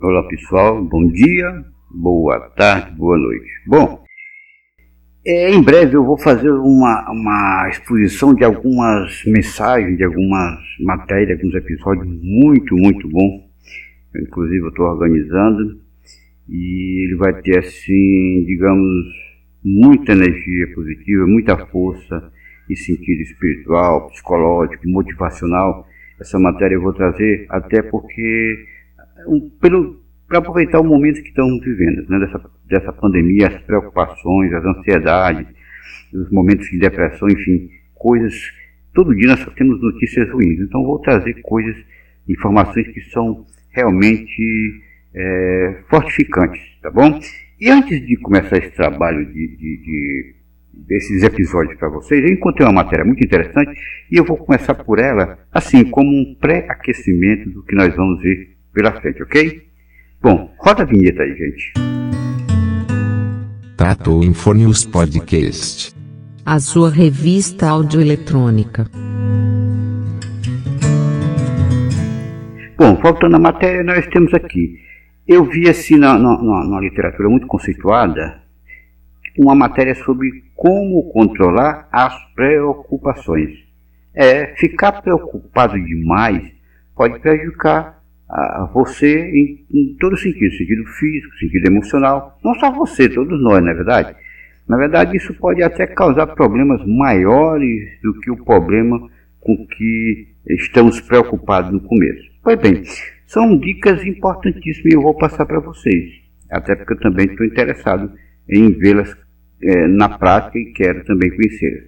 Olá pessoal, bom dia, boa tarde, boa noite. Bom, é, em breve eu vou fazer uma, uma exposição de algumas mensagens, de algumas matérias, alguns episódios muito, muito bom. Inclusive eu estou organizando e ele vai ter assim, digamos, muita energia positiva, muita força e sentido espiritual, psicológico, motivacional. Essa matéria eu vou trazer até porque um, para aproveitar o momento que estamos vivendo, né, dessa, dessa pandemia, as preocupações, as ansiedades, os momentos de depressão, enfim, coisas. Todo dia nós temos notícias ruins, então vou trazer coisas, informações que são realmente é, fortificantes, tá bom? E antes de começar esse trabalho de, de, de desses episódios para vocês, eu encontrei uma matéria muito interessante e eu vou começar por ela, assim, como um pré-aquecimento do que nós vamos ver pela frente, ok? Bom, roda a vinheta aí, gente. Tato Infornews Podcast. A sua revista audioeletrônica. Bom, voltando à matéria, nós temos aqui. Eu vi assim na, na, na literatura muito conceituada uma matéria sobre como controlar as preocupações. É, ficar preocupado demais pode prejudicar a você em, em todo sentido, sentido físico, sentido emocional, não só você, todos nós, na é verdade. Na verdade, isso pode até causar problemas maiores do que o problema com que estamos preocupados no começo. Pois bem, são dicas importantíssimas e eu vou passar para vocês, até porque eu também estou interessado em vê-las é, na prática e quero também conhecê-las.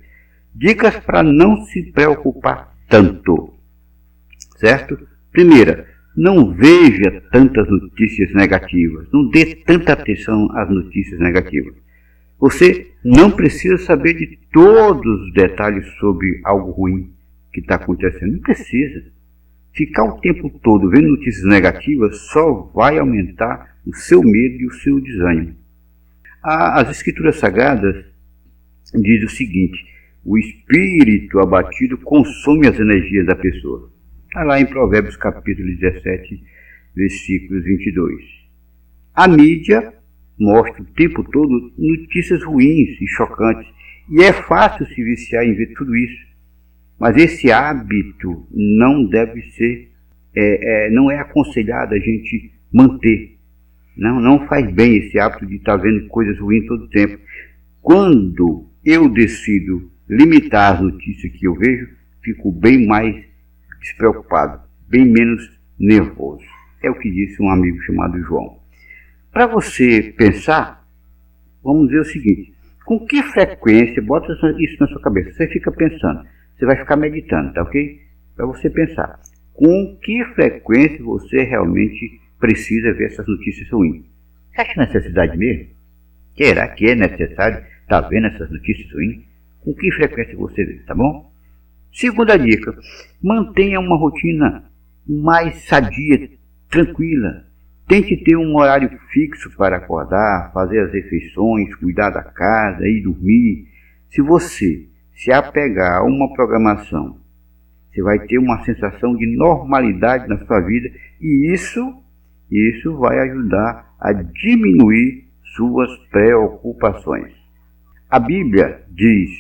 Dicas para não se preocupar tanto, certo? Primeira, não veja tantas notícias negativas, não dê tanta atenção às notícias negativas. Você não precisa saber de todos os detalhes sobre algo ruim que está acontecendo, não precisa. Ficar o tempo todo vendo notícias negativas só vai aumentar o seu medo e o seu desânimo. As escrituras sagradas dizem o seguinte: o espírito abatido consome as energias da pessoa. Está lá em Provérbios capítulo 17, versículos 22. A mídia mostra o tempo todo notícias ruins e chocantes, e é fácil se viciar em ver tudo isso. Mas esse hábito não deve ser, é, é, não é aconselhado a gente manter. Não, não faz bem esse hábito de estar tá vendo coisas ruins todo o tempo. Quando eu decido limitar as notícias que eu vejo, fico bem mais despreocupado, bem menos nervoso. É o que disse um amigo chamado João. Para você pensar, vamos dizer o seguinte: com que frequência, bota isso na sua cabeça, você fica pensando, você vai ficar meditando, tá ok? Para você pensar, com que frequência você realmente precisa ver essas notícias ruins? Você acha necessidade mesmo? Será que é necessário estar tá vendo essas notícias ruins? Com que frequência você vê, tá bom? Segunda dica: mantenha uma rotina mais sadia, tranquila. Tente ter um horário fixo para acordar, fazer as refeições, cuidar da casa e dormir. Se você se apegar a uma programação, você vai ter uma sensação de normalidade na sua vida e isso, isso vai ajudar a diminuir suas preocupações. A Bíblia diz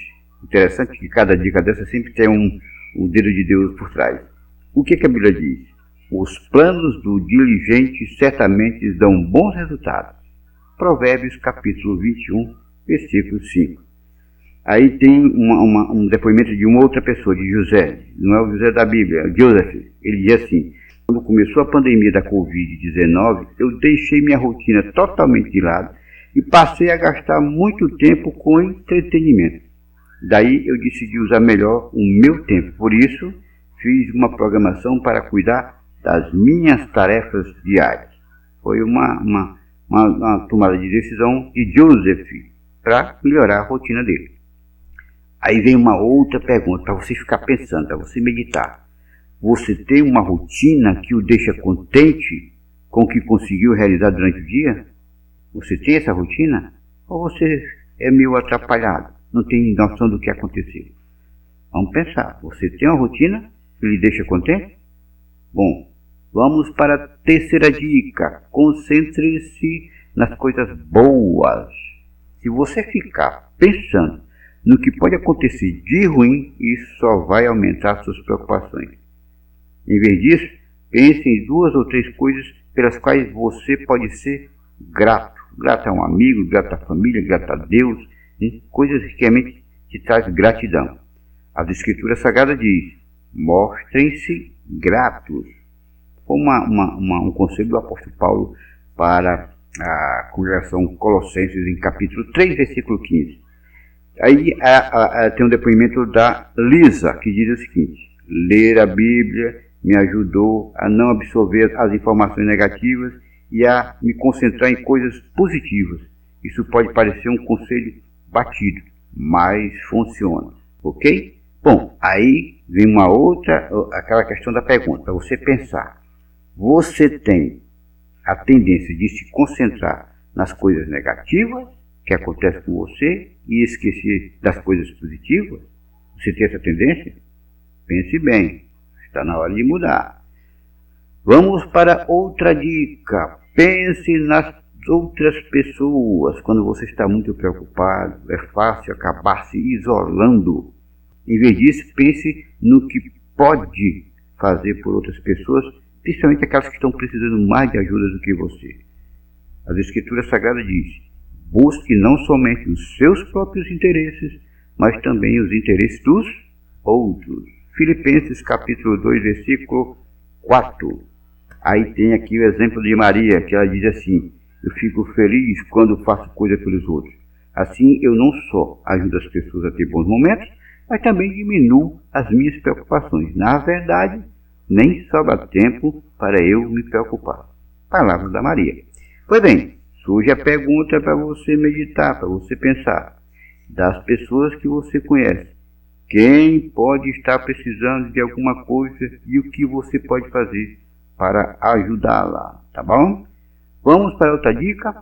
Interessante que cada dica dessa sempre tem um, um dedo de Deus por trás. O que, que a Bíblia diz? Os planos do diligente certamente dão bons resultados. Provérbios capítulo 21, versículo 5. Aí tem uma, uma, um depoimento de uma outra pessoa, de José, não é o José da Bíblia, é o Joseph. Ele diz assim: Quando começou a pandemia da Covid-19, eu deixei minha rotina totalmente de lado e passei a gastar muito tempo com entretenimento. Daí eu decidi usar melhor o meu tempo. Por isso, fiz uma programação para cuidar das minhas tarefas diárias. Foi uma, uma, uma, uma tomada de decisão de Joseph para melhorar a rotina dele. Aí vem uma outra pergunta para você ficar pensando, para você meditar. Você tem uma rotina que o deixa contente com o que conseguiu realizar durante o dia? Você tem essa rotina? Ou você é meio atrapalhado? Não tem noção do que aconteceu. Vamos pensar. Você tem uma rotina que lhe deixa contente? Bom, Vamos para a terceira dica. Concentre-se nas coisas boas. Se você ficar pensando no que pode acontecer de ruim, isso só vai aumentar suas preocupações. Em vez disso, pense em duas ou três coisas pelas quais você pode ser grato. Grato a um amigo, grato à família, grato a Deus? Coisas que realmente te traz gratidão. As Escrituras Sagradas diz: mostrem-se gratos. Foi uma, uma, uma, um conselho do apóstolo Paulo para a congregação Colossenses em capítulo 3, versículo 15. Aí a, a, a, tem um depoimento da Lisa, que diz o seguinte: ler a Bíblia me ajudou a não absorver as informações negativas e a me concentrar em coisas positivas. Isso pode parecer um conselho batido, mas funciona, ok? Bom, aí vem uma outra, aquela questão da pergunta, para você pensar. Você tem a tendência de se concentrar nas coisas negativas que acontecem com você e esquecer das coisas positivas? Você tem essa tendência? Pense bem, está na hora de mudar. Vamos para outra dica. Pense nas outras pessoas. Quando você está muito preocupado, é fácil acabar se isolando. Em vez disso, pense no que pode fazer por outras pessoas principalmente aquelas que estão precisando mais de ajuda do que você. As Escrituras Sagradas diz: busque não somente os seus próprios interesses, mas também os interesses dos outros. Filipenses capítulo 2, versículo 4. Aí tem aqui o exemplo de Maria, que ela diz assim: Eu fico feliz quando faço coisa pelos outros. Assim eu não só ajudo as pessoas a ter bons momentos, mas também diminuo as minhas preocupações. Na verdade, nem sobra tempo para eu me preocupar. Palavra da Maria. Pois bem, surge a pergunta para você meditar, para você pensar. Das pessoas que você conhece, quem pode estar precisando de alguma coisa e o que você pode fazer para ajudá-la, tá bom? Vamos para outra dica?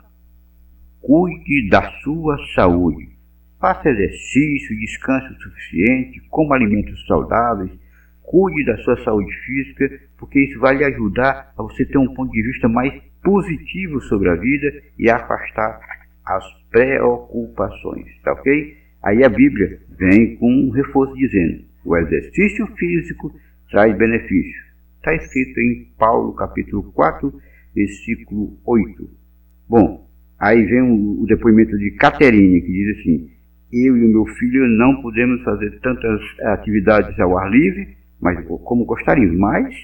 Cuide da sua saúde. Faça exercício, descanse o suficiente, coma alimentos saudáveis, cuide da sua saúde física, porque isso vai lhe ajudar a você ter um ponto de vista mais positivo sobre a vida e afastar as preocupações, tá ok? Aí a Bíblia vem com um reforço dizendo: o exercício físico traz benefício. Está escrito em Paulo capítulo 4, versículo 8. Bom, aí vem o, depoimento de Caterine, que diz assim: Eu e o meu filho não podemos fazer tantas atividades ao ar livre mas como gostaríamos. Mas,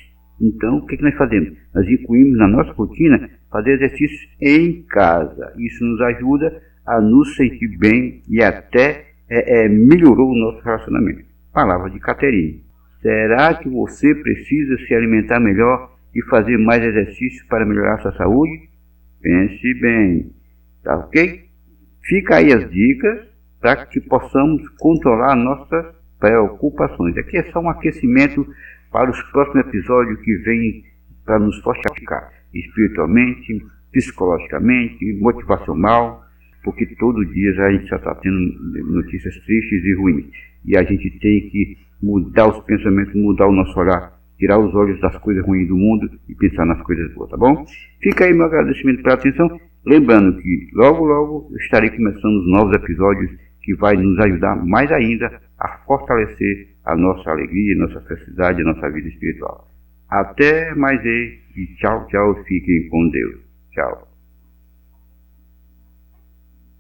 então, o que, que nós fazemos? Nós incluímos na nossa rotina fazer exercícios em casa. Isso nos ajuda a nos sentir bem e até é, é, melhorou o nosso relacionamento. Palavra de Caterine. Será que você precisa se alimentar melhor e fazer mais exercícios para melhorar sua saúde? Pense bem, tá ok? Fica aí as dicas para que possamos controlar a nossa preocupações. Aqui é só um aquecimento para os próximos episódios que vêm para nos fortificar espiritualmente, psicologicamente, motivacional, porque todo dia a gente já está tendo notícias tristes e ruins. E a gente tem que mudar os pensamentos, mudar o nosso olhar, tirar os olhos das coisas ruins do mundo e pensar nas coisas boas, tá bom? Fica aí meu agradecimento pela atenção. Lembrando que logo, logo estarei começando os novos episódios que vai nos ajudar mais ainda a fortalecer a nossa alegria, nossa felicidade, nossa vida espiritual. Até mais e tchau, tchau, fiquem com Deus. Tchau.